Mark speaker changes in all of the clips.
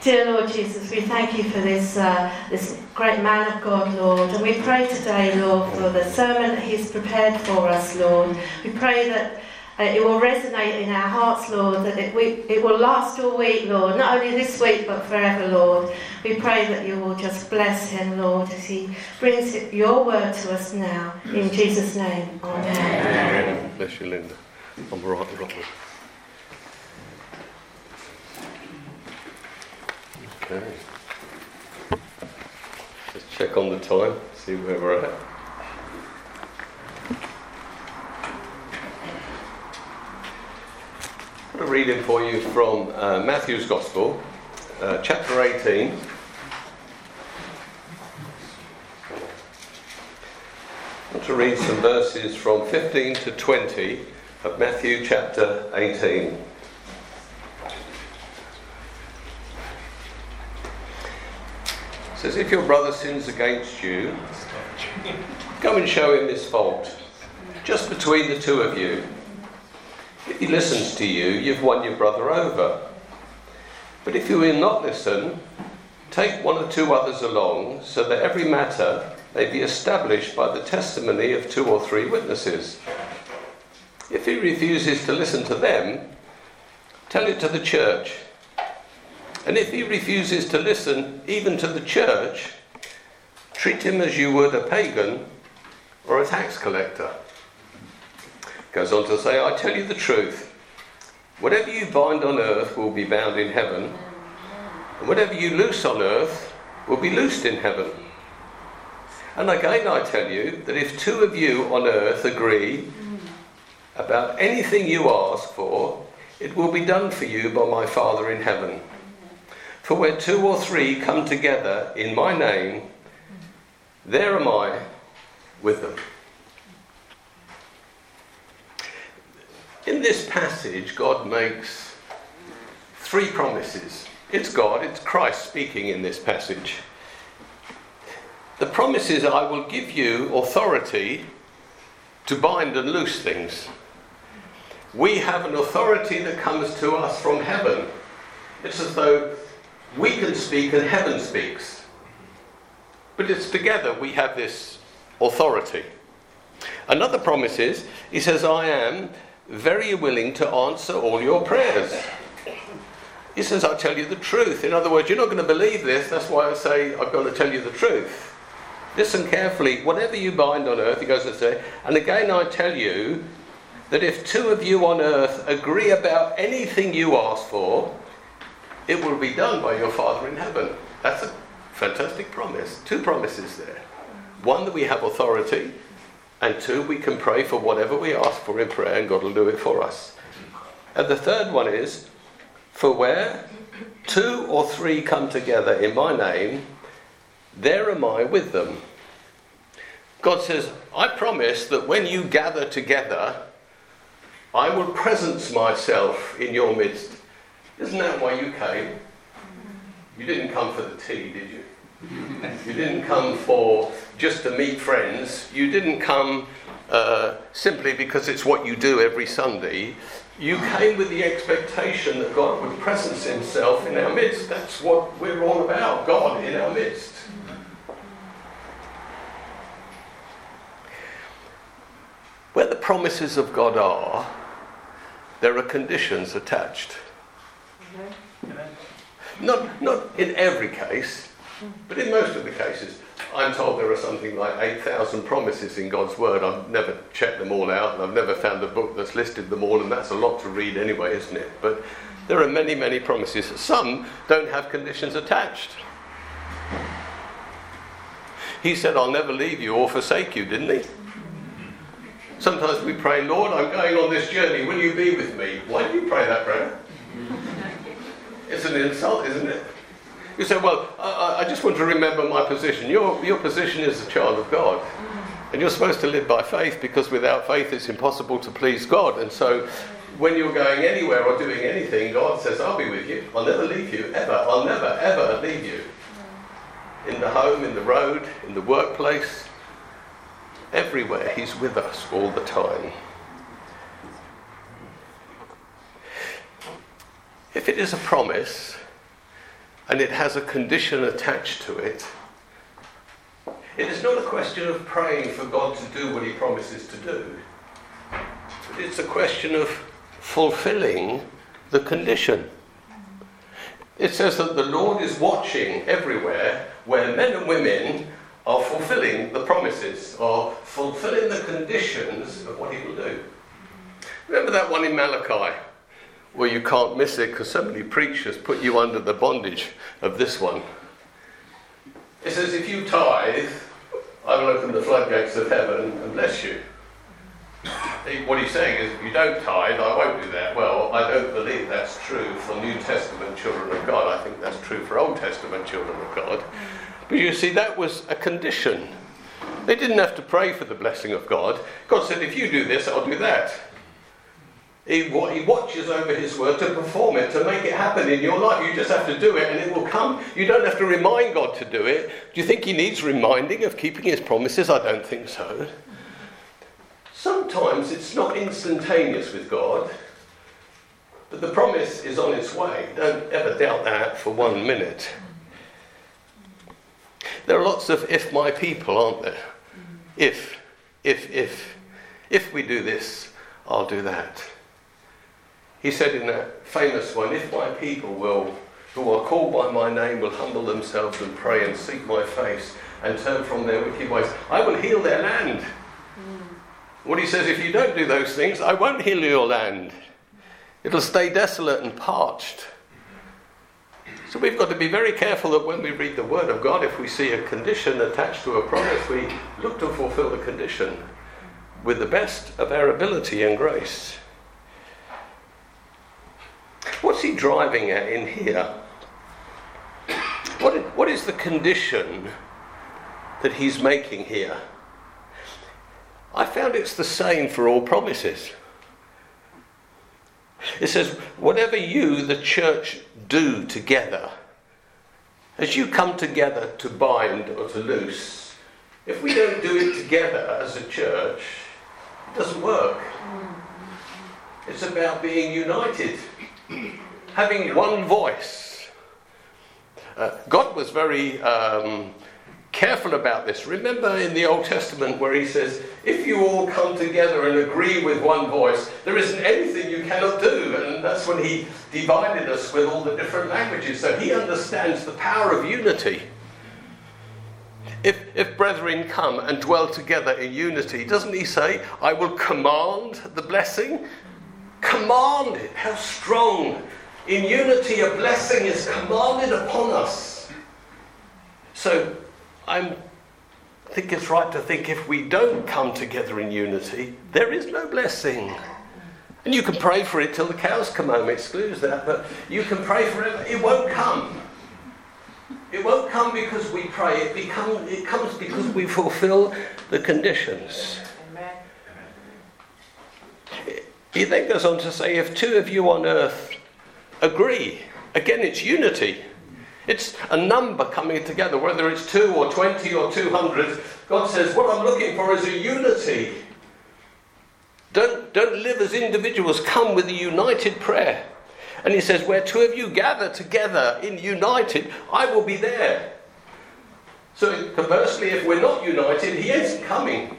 Speaker 1: Dear Lord Jesus, we thank you for this, uh, this great man of God, Lord. And we pray today, Lord, for the sermon that he's prepared for us, Lord. We pray that uh, it will resonate in our hearts, Lord, that it, we, it will last all week, Lord, not only this week but forever, Lord. We pray that you will just bless him, Lord, as he brings your word to us now. In Jesus' name, Amen.
Speaker 2: Amen. Bless you, Linda. I'm right, Robert. Okay. Just check on the time, see where we're at. I've got a reading for you from uh, Matthew's Gospel, uh, chapter 18. I want to read some verses from 15 to 20 of Matthew chapter 18. Says, If your brother sins against you, go and show him his fault, just between the two of you. If he listens to you, you've won your brother over. But if you will not listen, take one or two others along, so that every matter may be established by the testimony of two or three witnesses. If he refuses to listen to them, tell it to the church. And if he refuses to listen even to the church, treat him as you would a pagan or a tax collector. Goes on to say, I tell you the truth. Whatever you bind on earth will be bound in heaven, and whatever you loose on earth will be loosed in heaven. And again, I tell you that if two of you on earth agree about anything you ask for, it will be done for you by my Father in heaven. For where two or three come together in my name, there am I with them. In this passage, God makes three promises. It's God, it's Christ speaking in this passage. The promise is, I will give you authority to bind and loose things. We have an authority that comes to us from heaven. It's as though we can speak and heaven speaks. But it's together we have this authority. Another promise is, He says, I am very willing to answer all your prayers. He says, I'll tell you the truth. In other words, you're not going to believe this. That's why I say, I've got to tell you the truth. Listen carefully. Whatever you bind on earth, he goes to say, and again I tell you that if two of you on earth agree about anything you ask for, it will be done by your Father in heaven. That's a fantastic promise. Two promises there. One, that we have authority, and two, we can pray for whatever we ask for in prayer, and God will do it for us. And the third one is for where two or three come together in my name, there am I with them. God says, I promise that when you gather together, I will presence myself in your midst. Isn't that why you came? You didn't come for the tea, did you? You didn't come for just to meet friends. You didn't come uh, simply because it's what you do every Sunday. You came with the expectation that God would presence Himself in our midst. That's what we're all about God in our midst. Where the promises of God are, there are conditions attached. Not, not in every case, but in most of the cases, I'm told there are something like 8,000 promises in God's Word. I've never checked them all out, and I've never found a book that's listed them all, and that's a lot to read anyway, isn't it? But there are many, many promises. Some don't have conditions attached. He said, I'll never leave you or forsake you, didn't he? Sometimes we pray, Lord, I'm going on this journey. Will you be with me? Why do you pray that prayer? It's an insult, isn't it? You say, well, I, I, just want to remember my position. Your, your position is a child of God. And you're supposed to live by faith because without faith it's impossible to please God. And so when you're going anywhere or doing anything, God says, I'll be with you. I'll never leave you, ever. I'll never, ever leave you. In the home, in the road, in the workplace, everywhere. He's with us all the time. If it is a promise and it has a condition attached to it, it is not a question of praying for God to do what He promises to do, but it's a question of fulfilling the condition. It says that the Lord is watching everywhere where men and women are fulfilling the promises, are fulfilling the conditions of what He will do. Remember that one in Malachi? Well, you can't miss it because so many preachers put you under the bondage of this one. It says, if you tithe, I will open the floodgates of heaven and bless you. What he's saying is, if you don't tithe, I won't do that. Well, I don't believe that's true for New Testament children of God. I think that's true for Old Testament children of God. But you see, that was a condition. They didn't have to pray for the blessing of God. God said, if you do this, I'll do that. He, he watches over His word to perform it, to make it happen in your life. You just have to do it and it will come. You don't have to remind God to do it. Do you think He needs reminding of keeping His promises? I don't think so. Sometimes it's not instantaneous with God, but the promise is on its way. Don't ever doubt that for one minute. There are lots of if my people, aren't there? If, if, if. If we do this, I'll do that. He said in that famous one, If my people will, who are called by my name, will humble themselves and pray and seek my face and turn from their wicked ways, I will heal their land. Mm. What he says, if you don't do those things, I won't heal your land. It'll stay desolate and parched. So we've got to be very careful that when we read the Word of God, if we see a condition attached to a promise, we look to fulfill the condition with the best of our ability and grace. What's he driving at in here? What, what is the condition that he's making here? I found it's the same for all promises. It says, whatever you, the church, do together, as you come together to bind or to loose, if we don't do it together as a church, it doesn't work. It's about being united having one voice. Uh, God was very um, careful about this. Remember in the Old Testament where he says, if you all come together and agree with one voice, there isn't anything you cannot do. And that's when he divided us with all the different languages. So he understands the power of unity. If, if brethren come and dwell together in unity, doesn't he say, I will command the blessing? Command it. How strong. In unity, a blessing is commanded upon us. So I think it's right to think if we don't come together in unity, there is no blessing. And you can pray for it till the cows come home, excludes that, but you can pray for it, it won't come. It won't come because we pray, it, become, it comes because we fulfill the conditions. He then goes on to say, if two of you on earth agree, again, it's unity. It's a number coming together, whether it's two or 20 or 200. God says, What I'm looking for is a unity. Don't, don't live as individuals, come with a united prayer. And he says, Where two of you gather together in united, I will be there. So conversely, if we're not united, he isn't coming.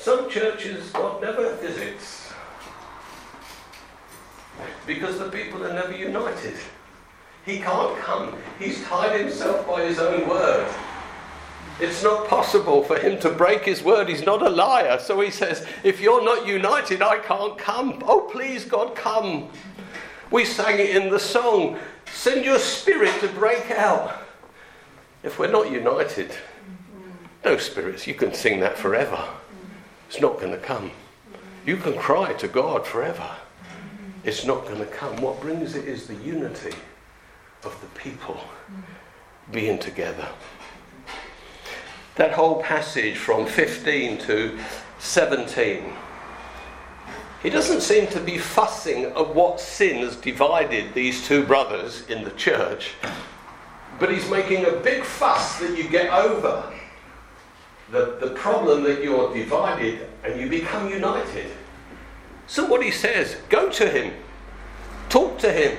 Speaker 2: Some churches God never visits because the people are never united. He can't come. He's tied himself by his own word. It's not possible for him to break his word. He's not a liar. So he says, If you're not united, I can't come. Oh, please, God, come. We sang it in the song Send your spirit to break out. If we're not united, no spirits, you can sing that forever. It's not going to come. You can cry to God forever. It's not going to come. What brings it is the unity of the people being together. That whole passage from 15 to 17. He doesn't seem to be fussing at what sin has divided these two brothers in the church, but he's making a big fuss that you get over the, the problem that you're divided and you become united. Somebody says, Go to him. Talk to him.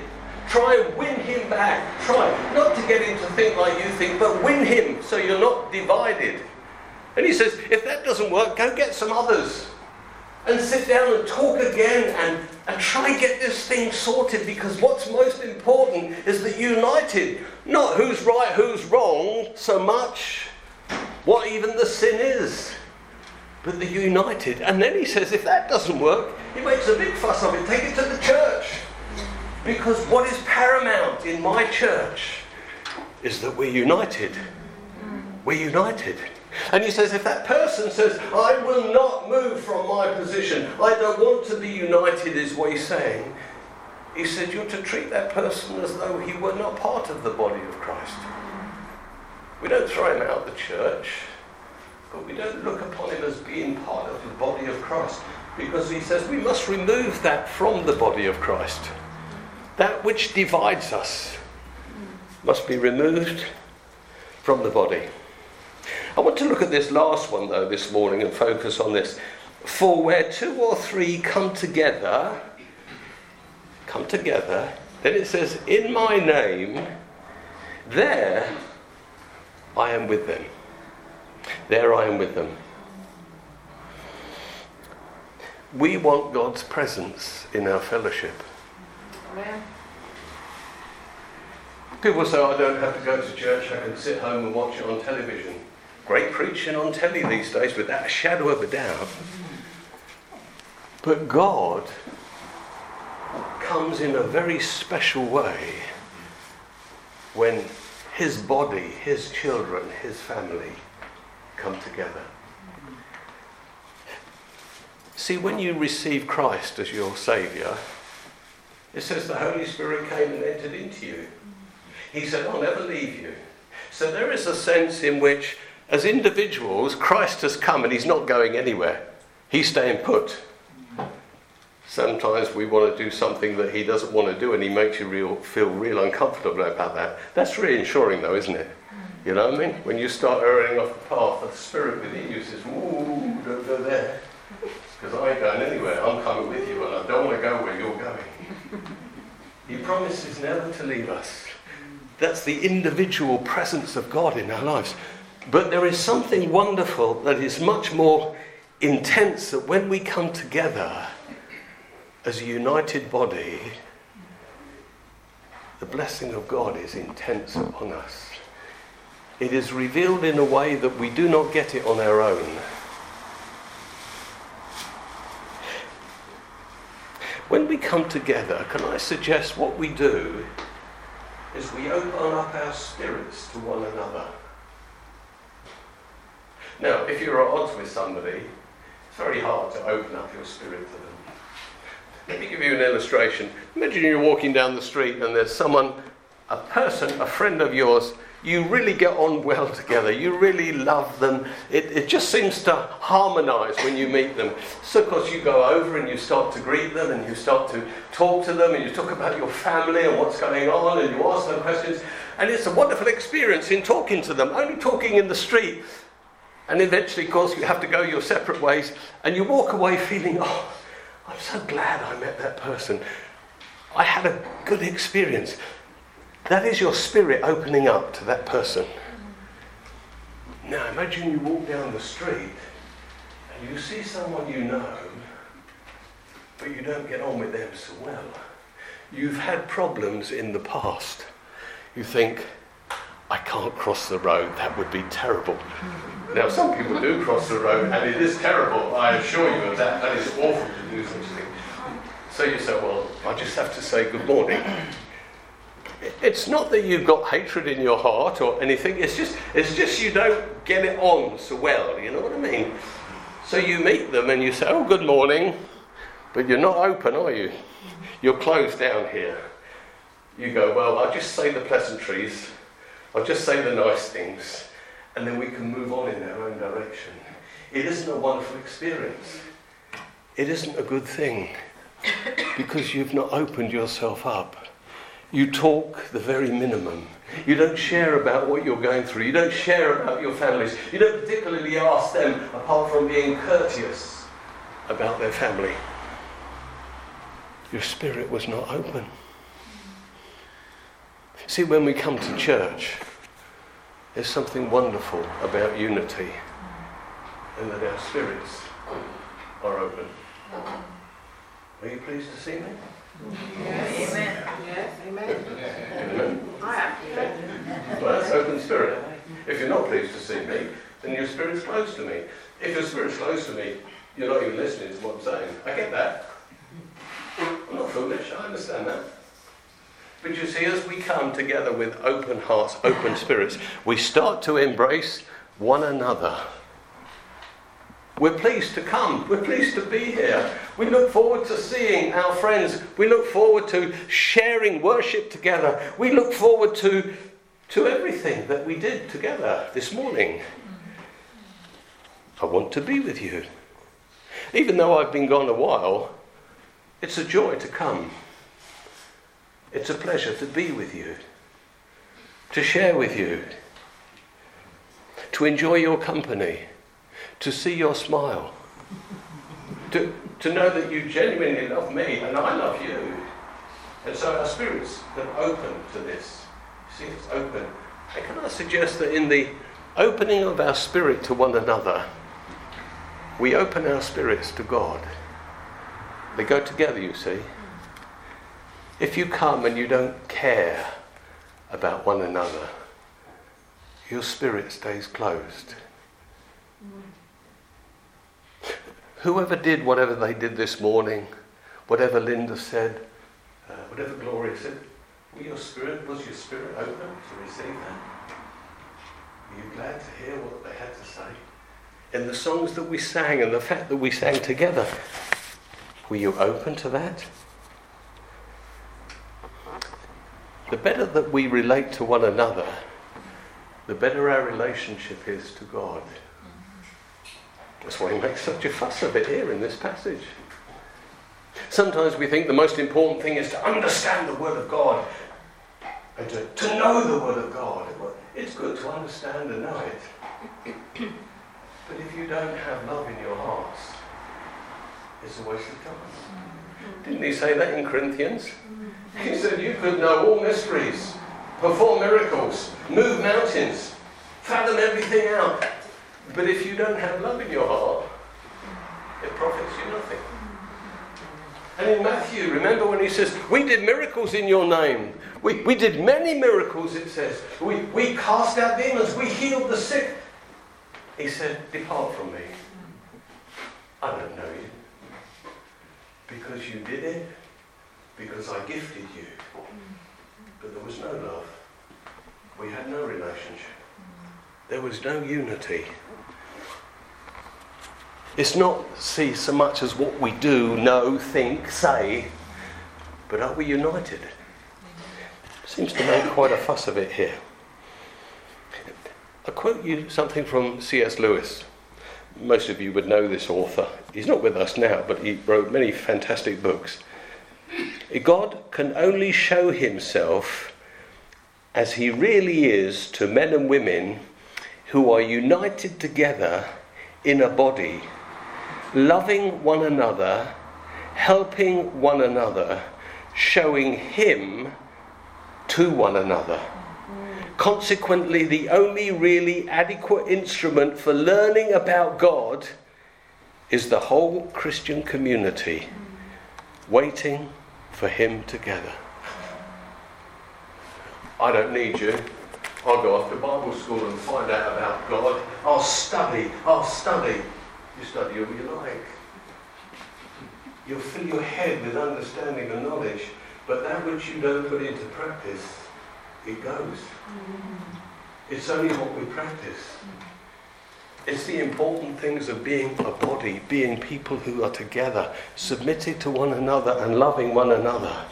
Speaker 2: Try and win him back. Try not to get him to think like you think, but win him so you're not divided. And he says, if that doesn't work, go get some others and sit down and talk again and, and try and get this thing sorted because what's most important is that united, not who's right, who's wrong so much, what even the sin is, but they're united. And then he says, if that doesn't work, he makes a big fuss of it, take it to the church. Because what is paramount in my church is that we're united. We're united. And he says, if that person says, I will not move from my position, I don't want to be united, is what he's saying. He said, you're to treat that person as though he were not part of the body of Christ. We don't throw him out of the church, but we don't look upon him as being part of the body of Christ. Because he says we must remove that from the body of Christ. That which divides us must be removed from the body. I want to look at this last one, though, this morning and focus on this. For where two or three come together, come together, then it says, In my name, there I am with them. There I am with them. We want God's presence in our fellowship. Amen. People say, I don't have to go to church, I can sit home and watch it on television. Great preaching on telly these days without a shadow of a doubt. But God comes in a very special way when his body, his children, his family come together. See, when you receive Christ as your Saviour, it says the Holy Spirit came and entered into you. He said, I'll never leave you. So there is a sense in which as individuals, Christ has come and he's not going anywhere. He's staying put. Sometimes we want to do something that he doesn't want to do and he makes you real, feel real uncomfortable about that. That's reassuring though, isn't it? You know what I mean? When you start erring off the path, the spirit within you says, Ooh, don't go there. Because I ain't going anywhere. I'm coming with you and I don't want to go where you're going. he promises never to leave us. That's the individual presence of God in our lives. But there is something wonderful that is much more intense that when we come together as a united body, the blessing of God is intense hmm. upon us. It is revealed in a way that we do not get it on our own. When we come together, can I suggest what we do is we open up our spirits to one another. Now, if you're at odds with somebody, it's very hard to open up your spirit to them. Let me give you an illustration. Imagine you're walking down the street and there's someone, a person, a friend of yours, you really get on well together. You really love them. It, it just seems to harmonize when you meet them. So, of course, you go over and you start to greet them and you start to talk to them and you talk about your family and what's going on and you ask them questions. And it's a wonderful experience in talking to them. Only talking in the street and eventually, of course, you have to go your separate ways, and you walk away feeling, oh, I'm so glad I met that person. I had a good experience. That is your spirit opening up to that person. Now, imagine you walk down the street and you see someone you know, but you don't get on with them so well. You've had problems in the past. You think, I can't cross the road, that would be terrible. Hmm. Now, some people do cross the road, and it is terrible, I assure you of that. That is awful to do such a thing. So you say, well, I just have to say good morning. It's not that you've got hatred in your heart or anything, it's just, it's just you don't get it on so well, you know what I mean? So you meet them and you say, oh, good morning, but you're not open, are you? You're closed down here. You go, well, I'll just say the pleasantries, I'll just say the nice things and then we can move on in our own direction. It isn't a wonderful experience. It isn't a good thing because you've not opened yourself up. You talk the very minimum. You don't share about what you're going through. You don't share about your families. You don't particularly ask them, apart from being courteous, about their family. Your spirit was not open. See, when we come to church, there's something wonderful about unity and that our spirits are open. Are you pleased to see me?
Speaker 3: Yes. Amen. Yes. Amen.
Speaker 2: Amen. Well, that's open spirit. If you're not pleased to see me, then your spirit's closed to me. If your spirit's closed to me, you're not even listening to what I'm saying. I get that. I'm not foolish, I understand that. But you see, as we come together with open hearts, open spirits, we start to embrace one another. We're pleased to come. We're pleased to be here. We look forward to seeing our friends. We look forward to sharing worship together. We look forward to, to everything that we did together this morning. I want to be with you. Even though I've been gone a while, it's a joy to come. It's a pleasure to be with you, to share with you, to enjoy your company, to see your smile, to, to know that you genuinely love me and I love you. And so our spirits have opened to this. See, it's open. And can I suggest that in the opening of our spirit to one another, we open our spirits to God. They go together, you see. If you come and you don't care about one another, your spirit stays closed. Whoever did whatever they did this morning, whatever Linda said, uh, whatever Gloria said, your spirit, was your spirit open to receive that? Were you glad to hear what they had to say? In the songs that we sang and the fact that we sang together, were you open to that? The better that we relate to one another, the better our relationship is to God. That's why he makes such a fuss of it here in this passage. Sometimes we think the most important thing is to understand the Word of God and to, to know the Word of God. It's good to understand and know it. But if you don't have love in your hearts, it's a waste of time. Didn't he say that in Corinthians? He said you could know all mysteries, perform miracles, move mountains, fathom everything out. But if you don't have love in your heart, it profits you nothing. And in Matthew, remember when he says, We did miracles in your name. We, we did many miracles, it says. We, we cast out demons. We healed the sick. He said, Depart from me. I don't know you. Because you did it, because I gifted you. But there was no love. We had no relationship. There was no unity. It's not see so much as what we do, know, think, say, but are we united? Seems to make quite a fuss of it here. I quote you something from C.S. Lewis. Most of you would know this author. He's not with us now, but he wrote many fantastic books. God can only show himself as he really is to men and women who are united together in a body, loving one another, helping one another, showing him to one another. Consequently, the only really adequate instrument for learning about God is the whole Christian community waiting for Him together. I don't need you. I'll go off to Bible school and find out about God. I'll study. I'll study. You study all you like. You'll fill your head with understanding and knowledge, but that which you don't put into practice it goes. Mm. It's only what we practice. Mm. It's the important things of being a body, being people who are together, submitted to one another and loving one another.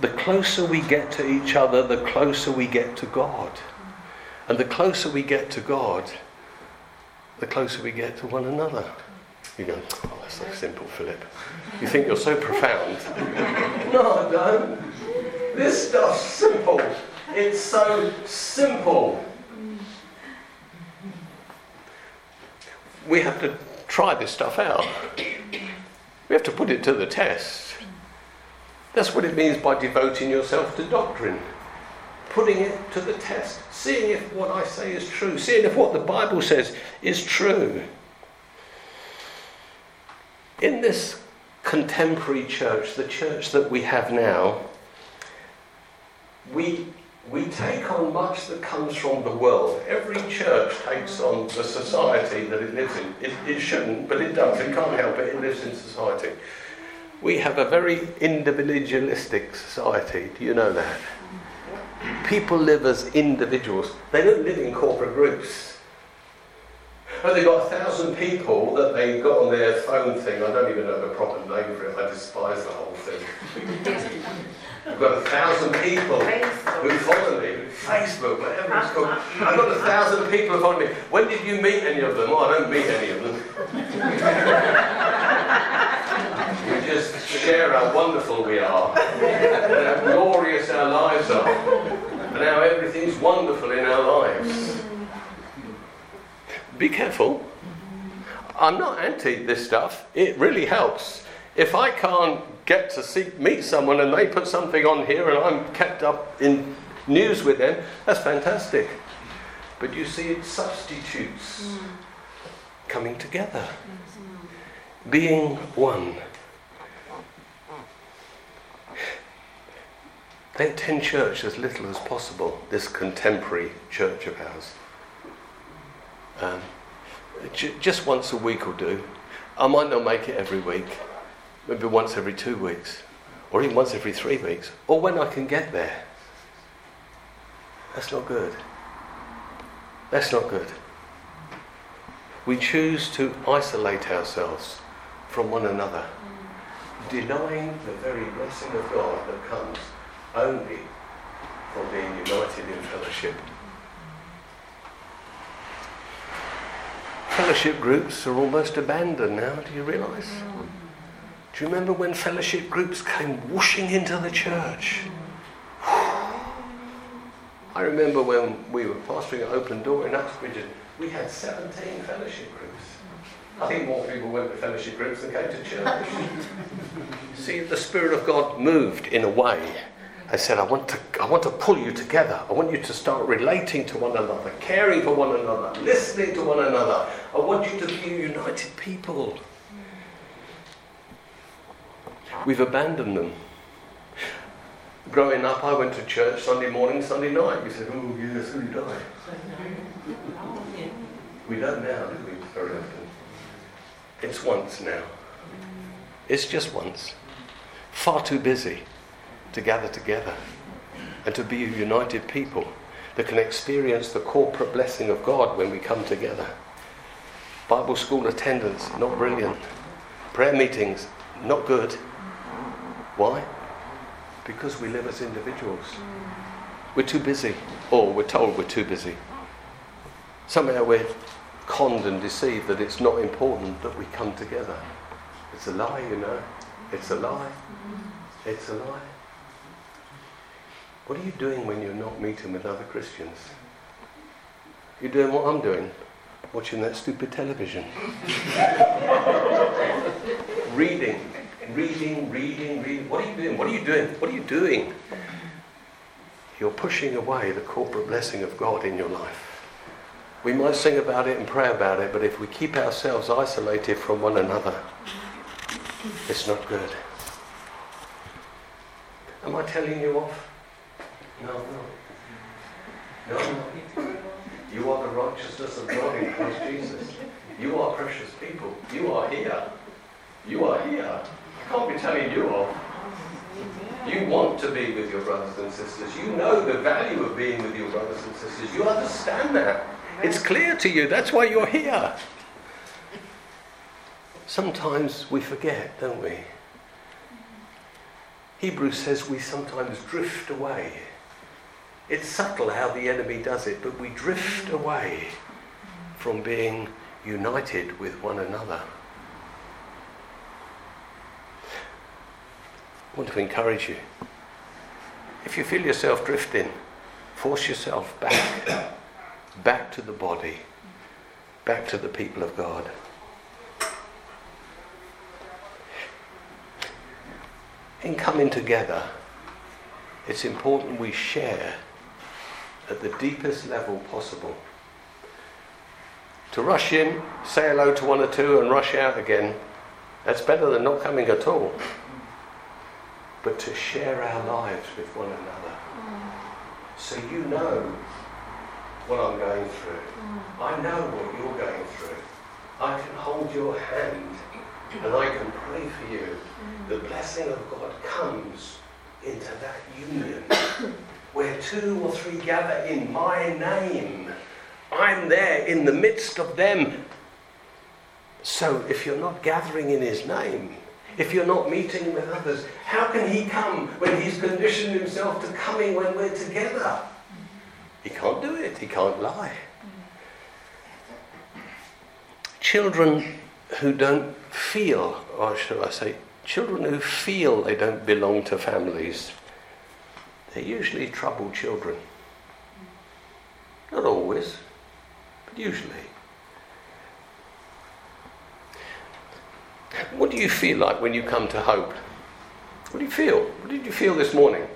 Speaker 2: The closer we get to each other, the closer we get to God. And the closer we get to God, the closer we get to one another. You go, oh, that's so simple, Philip. You think you're so profound. no, I don't. This stuff's simple. It's so simple. We have to try this stuff out. We have to put it to the test. That's what it means by devoting yourself to doctrine. putting it to the test, seeing if what I say is true, seeing if what the Bible says is true. In this contemporary church, the church that we have now, we, we take on much that comes from the world. Every church takes on the society that it lives in. It, it shouldn't, but it does. It can't help it. It lives in society. We have a very individualistic society. Do you know that? People live as individuals. They don't live in corporate groups. But they've got a thousand people that they've got on their phone thing. I don't even know the proper name for it. I despise the whole thing. I've got a thousand people who follow me. Facebook, whatever it's called. I've got a thousand people who follow me. When did you meet any of them? Oh, I don't meet any of them. we just share how wonderful we are, and how glorious our lives are, and how everything's wonderful in our lives. Be careful. I'm not anti this stuff. It really helps. If I can't get to see, meet someone and they put something on here and I'm kept up in news with them, that's fantastic. But you see, it substitutes coming together, being one. They attend church as little as possible, this contemporary church of ours. Um, j- just once a week will do. I might not make it every week, maybe once every two weeks, or even once every three weeks, or when I can get there. That's not good. That's not good. We choose to isolate ourselves from one another, denying the very blessing of God that comes only from being united in fellowship. Fellowship groups are almost abandoned now, do you realise? Do you remember when fellowship groups came whooshing into the church? I remember when we were pastoring at Open Door in Uxbridge, we had 17 fellowship groups. I think more people went to fellowship groups than came to church. See, the Spirit of God moved in a way I said, I want, to, I want to pull you together. I want you to start relating to one another, caring for one another, listening to one another. I want you to be united people. We've abandoned them. Growing up, I went to church Sunday morning, Sunday night. We said, oh, yes, who died? We don't now, do we, very often? It's once now. It's just once. Far too busy to gather together and to be a united people that can experience the corporate blessing of God when we come together. Bible school attendance, not brilliant. Prayer meetings, not good. Why? Because we live as individuals. We're too busy, or we're told we're too busy. Somehow we're conned and deceived that it's not important that we come together. It's a lie, you know. It's a lie. It's a lie. What are you doing when you're not meeting with other Christians? You're doing what I'm doing, watching that stupid television. reading, reading, reading, reading. What are you doing? What are you doing? What are you doing? You're pushing away the corporate blessing of God in your life. We might sing about it and pray about it, but if we keep ourselves isolated from one another, it's not good. Am I telling you off? No, no. No, You are the righteousness of God in Christ Jesus. You are precious people. You are here. You are here. I can't be telling you off. You want to be with your brothers and sisters. You know the value of being with your brothers and sisters. You understand that. It's clear to you. That's why you're here. Sometimes we forget, don't we? Hebrews says we sometimes drift away. It's subtle how the enemy does it, but we drift away from being united with one another. I want to encourage you. If you feel yourself drifting, force yourself back, back to the body, back to the people of God. In coming together, it's important we share at the deepest level possible. To rush in, say hello to one or two, and rush out again, that's better than not coming at all. But to share our lives with one another. Mm. So you know what I'm going through. Mm. I know what you're going through. I can hold your hand and I can pray for you. Mm. The blessing of God comes into that union where two or three gather in my name. I'm there in the midst of them. So if you're not gathering in his name, if you're not meeting with others, how can he come when he's conditioned himself to coming when we're together? He can't do it, he can't lie. Children who don't feel, or shall I say, children who feel they don't belong to families, they're usually troubled children. Not always, but usually. What do you feel like when you come to Hope? What do you feel? What did you feel this morning?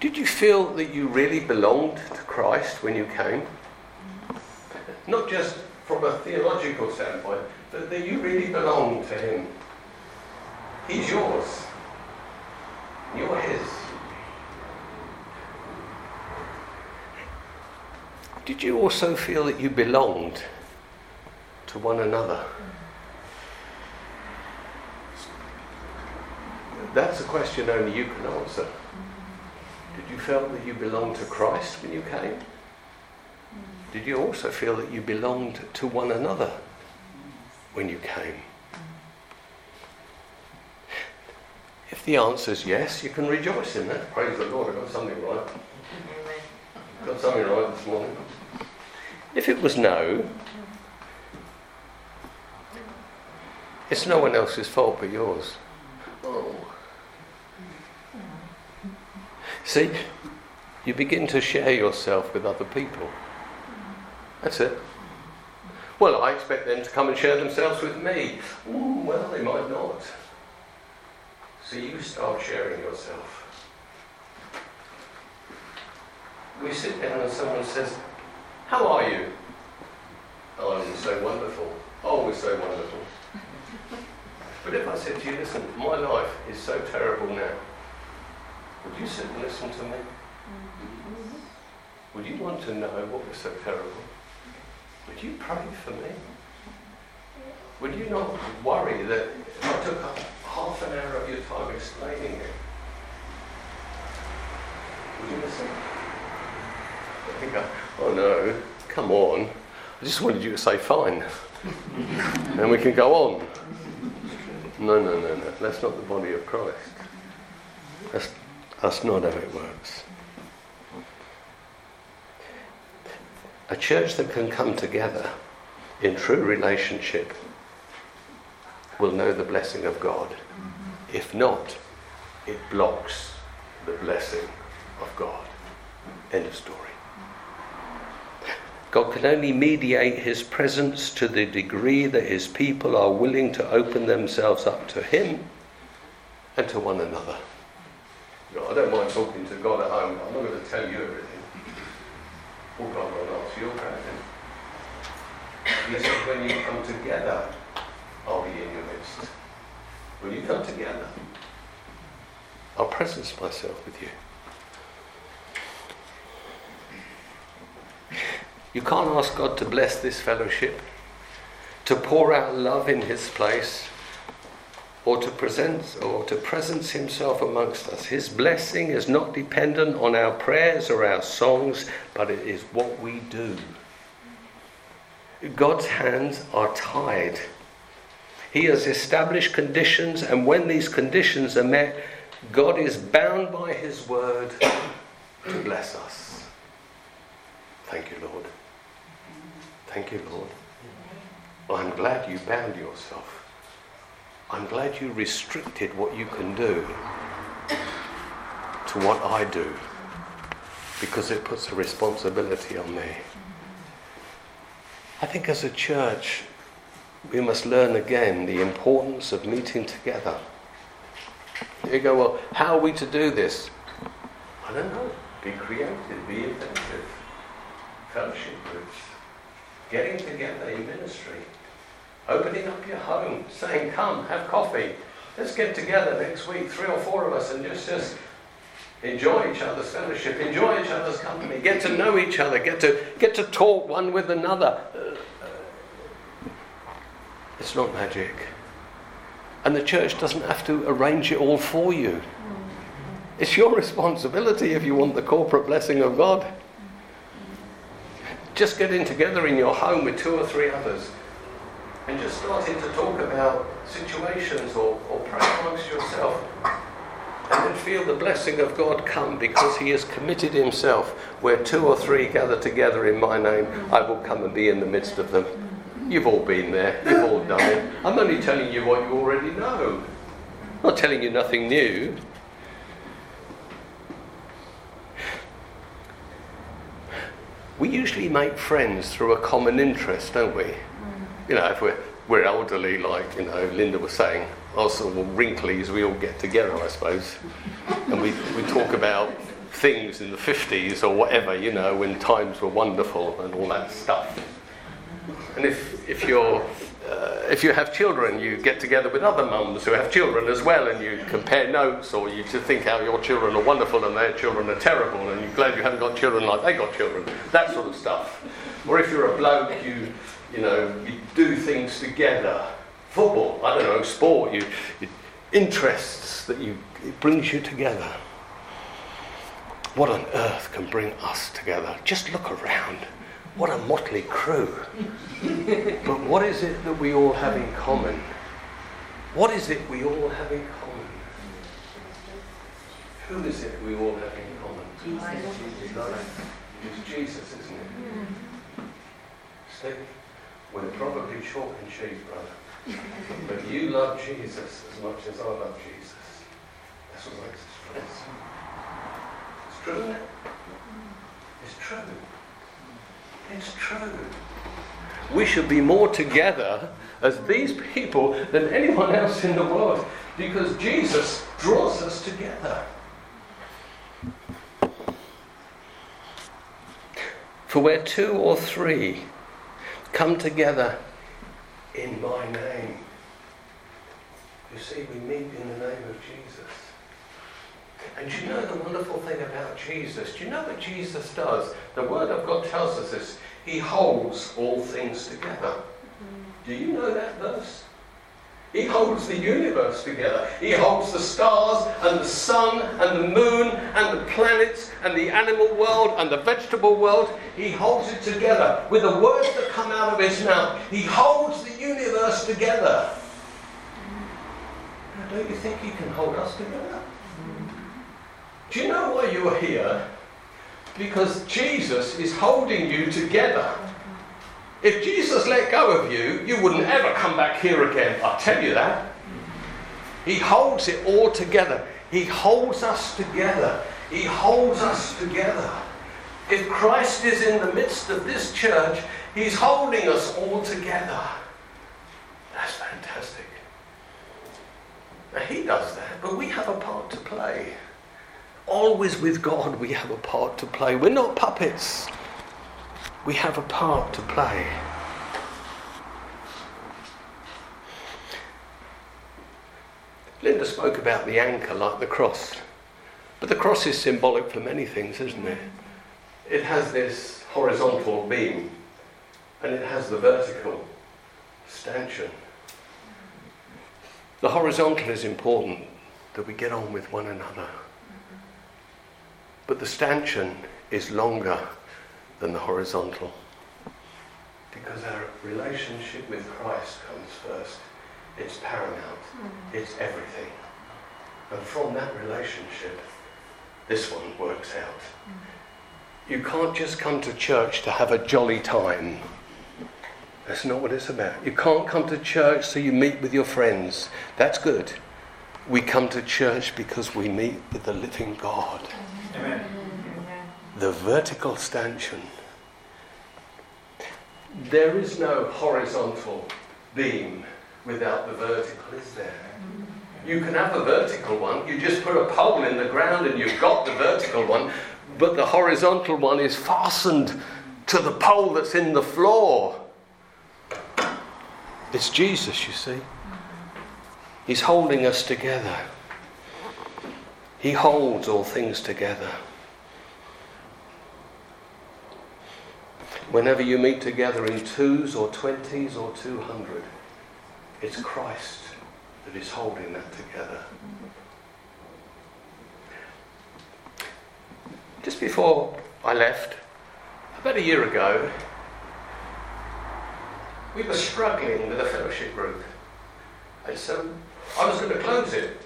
Speaker 2: Did you feel that you really belonged to Christ when you came? Not just from a theological standpoint, but that you really belong to Him. He's yours. You're His. Did you also feel that you belonged to one another? That's a question only you can answer. Did you feel that you belonged to Christ when you came? Did you also feel that you belonged to one another when you came? If the answer is yes, you can rejoice in that. Praise the Lord, I got something right. Got something right this morning. If it was no, it's no one else's fault but yours. Oh. See, you begin to share yourself with other people. That's it. Well, I expect them to come and share themselves with me. Ooh, well, they might not. So you start sharing yourself. We sit down and someone says, How are you? Oh, I'm so wonderful. Oh, we're so wonderful. But if I said to you, listen, my life is so terrible now, would you sit and listen to me? Would you want to know what was so terrible? Would you pray for me? Would you not worry that I took up half an hour of your time explaining it, would you listen? I think, I, oh no, come on. I just wanted you to say fine. And we can go on. No, no, no, no. That's not the body of Christ. That's, that's not how it works. A church that can come together in true relationship will know the blessing of God. If not, it blocks the blessing of God. End of story. God can only mediate his presence to the degree that his people are willing to open themselves up to him and to one another. You know, I don't mind talking to God at home. I'm not going to tell you everything. All God will ask you about him. He said, when you come together, I'll be in your midst. When you come together, I'll presence myself with you. You can't ask God to bless this fellowship, to pour out love in His place, or to present or to presence Himself amongst us. His blessing is not dependent on our prayers or our songs, but it is what we do. God's hands are tied. He has established conditions, and when these conditions are met, God is bound by His word to bless us. Thank you, Lord. Thank you, Lord. I'm glad you bound yourself. I'm glad you restricted what you can do to what I do because it puts a responsibility on me. I think as a church, we must learn again the importance of meeting together. You go, well, how are we to do this? I don't know, be creative, be inventive. Fellowship groups, getting together in ministry, opening up your home, saying, Come, have coffee. Let's get together next week, three or four of us, and just, just enjoy each other's fellowship, enjoy each other's company, get to know each other, get to, get to talk one with another. It's not magic. And the church doesn't have to arrange it all for you. It's your responsibility if you want the corporate blessing of God. Just getting together in your home with two or three others and just starting to talk about situations or, or pray amongst yourself and then feel the blessing of God come because He has committed Himself. Where two or three gather together in my name, I will come and be in the midst of them. You've all been there, you've all done it. I'm only telling you what you already know, I'm not telling you nothing new. We usually make friends through a common interest, don't we? Mm. You know, if we're, we're elderly, like, you know, Linda was saying, also well, wrinklies, we all get together, I suppose, and we, we talk about things in the 50s or whatever, you know, when times were wonderful and all that stuff. And if, if, you're, uh, if you have children, you get together with other mums who have children as well, and you compare notes, or you think how your children are wonderful and their children are terrible, and you're glad you haven't got children like they got children. That sort of stuff. Or if you're a bloke, you, you know, you do things together football, I don't know, sport, you, you, interests that you, it brings you together. What on earth can bring us together? Just look around. What a motley crew. but what is it that we all have in common? What is it we all have in common? Who is it we all have in common? Jesus. It's Jesus, isn't it? Steve, we're probably chalk and cheese, brother. But you love Jesus as much as I love Jesus. That's what makes us friends. It's true, isn't it? It's true. It's true. We should be more together as these people than anyone else in the world because Jesus draws us together. For where two or three come together in my name. You see, we meet in the name of Jesus. And you know the wonderful thing about Jesus? Do you know what Jesus does? The Word of God tells us this. He holds all things together. Do you know that verse? He holds the universe together. He holds the stars and the sun and the moon and the planets and the animal world and the vegetable world. He holds it together with the words that come out of his mouth. He holds the universe together. Now, don't you think he can hold us together? Do you know why you're here? Because Jesus is holding you together. If Jesus let go of you, you wouldn't ever come back here again. I tell you that. He holds it all together. He holds us together. He holds us together. If Christ is in the midst of this church, He's holding us all together. That's fantastic. Now, He does that, but we have a part to play. Always with God, we have a part to play. We're not puppets we have a part to play. Linda spoke about the anchor like the cross. But the cross is symbolic for many things, isn't it? It has this horizontal beam and it has the vertical stanchion. The horizontal is important that we get on with one another. But the stanchion is longer than the horizontal. Because our relationship with Christ comes first. It's paramount. Mm. It's everything. And from that relationship, this one works out. Mm. You can't just come to church to have a jolly time. That's not what it's about. You can't come to church so you meet with your friends. That's good. We come to church because we meet with the living God. Amen. The vertical stanchion there is no horizontal beam without the vertical, is there? You can have a vertical one. You just put a pole in the ground and you've got the vertical one, but the horizontal one is fastened to the pole that's in the floor. It's Jesus, you see. He's holding us together. He holds all things together. Whenever you meet together in twos or twenties or two hundred, it's Christ that is holding that together. Just before I left, about a year ago, we were struggling with a fellowship group. And so I was going to close it.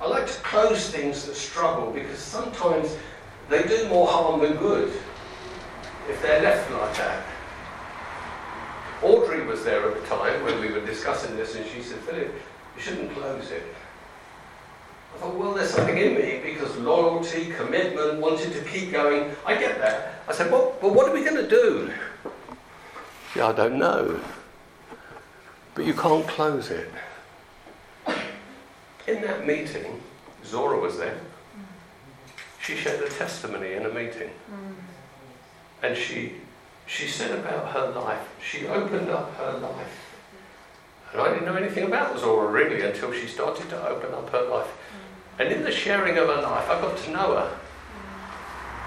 Speaker 2: I, like to close things that struggle because sometimes they do more harm than good if they're left like that. Audrey was there at the time when we were discussing this, and she said, Philip, you shouldn't close it. I thought, well, there's something in me because loyalty, commitment, wanting to keep going. I get that. I said, well, but what are we going to do? Yeah, I don't know. But you can't close it. In that meeting, Zora was there. She shared a testimony in a meeting. And she, she said about her life, she opened up her life. And I didn't know anything about Zora really until she started to open up her life. And in the sharing of her life, I got to know her.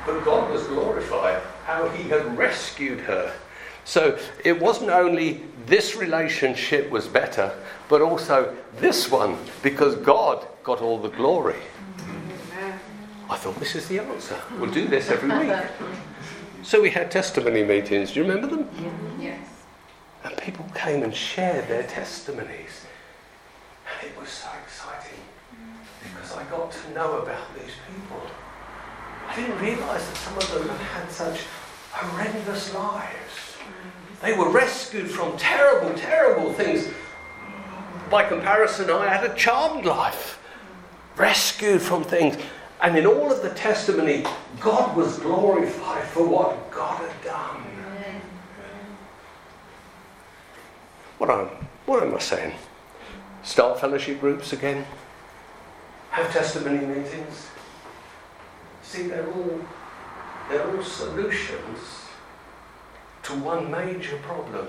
Speaker 2: But God was glorified, how He had rescued her. So it wasn't only this relationship was better, but also this one, because God got all the glory. I thought, this is the answer. We'll do this every week. So we had testimony meetings. Do you remember them?
Speaker 3: Yes.
Speaker 2: And people came and shared their testimonies. And it was so exciting because I got to know about these people. I didn't realise that some of them had had such horrendous lives. They were rescued from terrible, terrible things. By comparison, I had a charmed life, rescued from things. And in all of the testimony, God was glorified for what God had done. What am, what am I saying? Start fellowship groups again? Have testimony meetings? See, they're all, they're all solutions to one major problem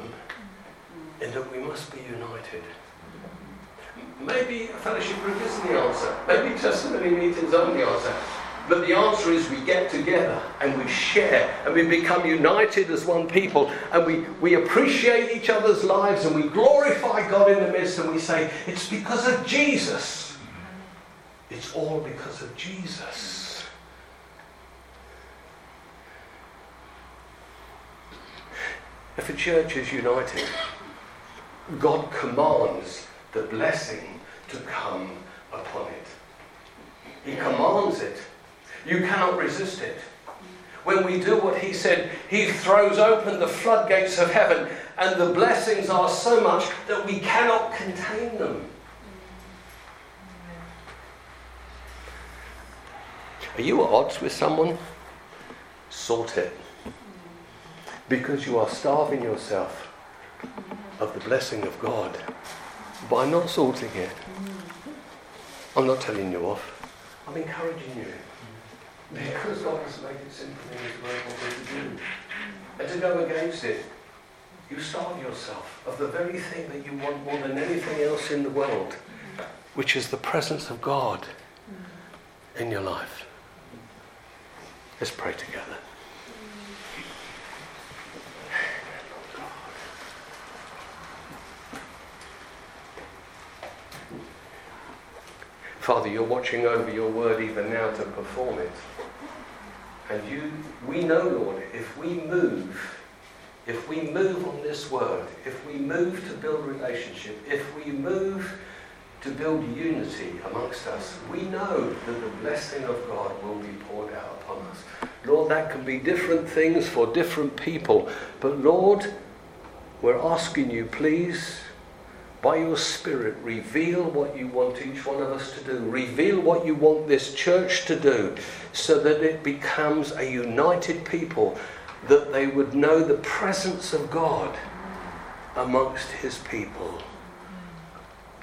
Speaker 2: in that we must be united. Maybe a fellowship group isn't the answer. Maybe testimony meetings aren't the answer. But the answer is we get together and we share and we become united as one people and we, we appreciate each other's lives and we glorify God in the midst and we say, it's because of Jesus. It's all because of Jesus. If a church is united, God commands the blessing to come upon it. He commands it. You cannot resist it. When we do what He said, He throws open the floodgates of heaven, and the blessings are so much that we cannot contain them. Are you at odds with someone? Sort it. Because you are starving yourself of the blessing of God by not sorting it. I'm not telling you off. I'm encouraging you. Because God has made it simple in His word what to do. And to go against it, you starve yourself of the very thing that you want more than anything else in the world, which is the presence of God in your life. Let's pray together. Father, you're watching over your word even now to perform it. And you, we know, Lord, if we move, if we move on this word, if we move to build relationship, if we move to build unity amongst us, we know that the blessing of God will be poured out upon us. Lord, that can be different things for different people. But Lord, we're asking you, please, by your Spirit, reveal what you want each one of us to do. Reveal what you want this church to do so that it becomes a united people, that they would know the presence of God amongst his people.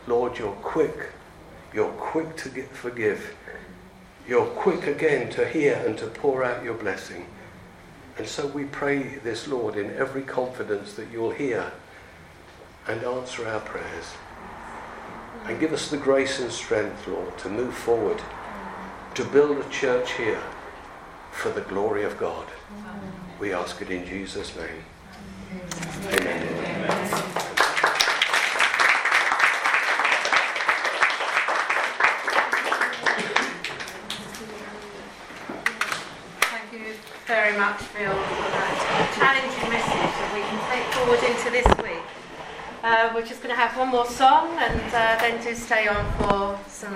Speaker 2: Lord, you're quick You're quick to get, forgive. You're quick again to hear and to pour out your blessing. And so we pray this, Lord, in every confidence that you'll hear and answer our prayers. And give us the grace and strength, Lord, to move forward, to build a church here for the glory of God. We ask it in Jesus' name. Amen.
Speaker 1: Thank you very much, Phil, for that challenging message that we can take forward into this week. Uh, we're just going to have one more song and uh, then do stay on for some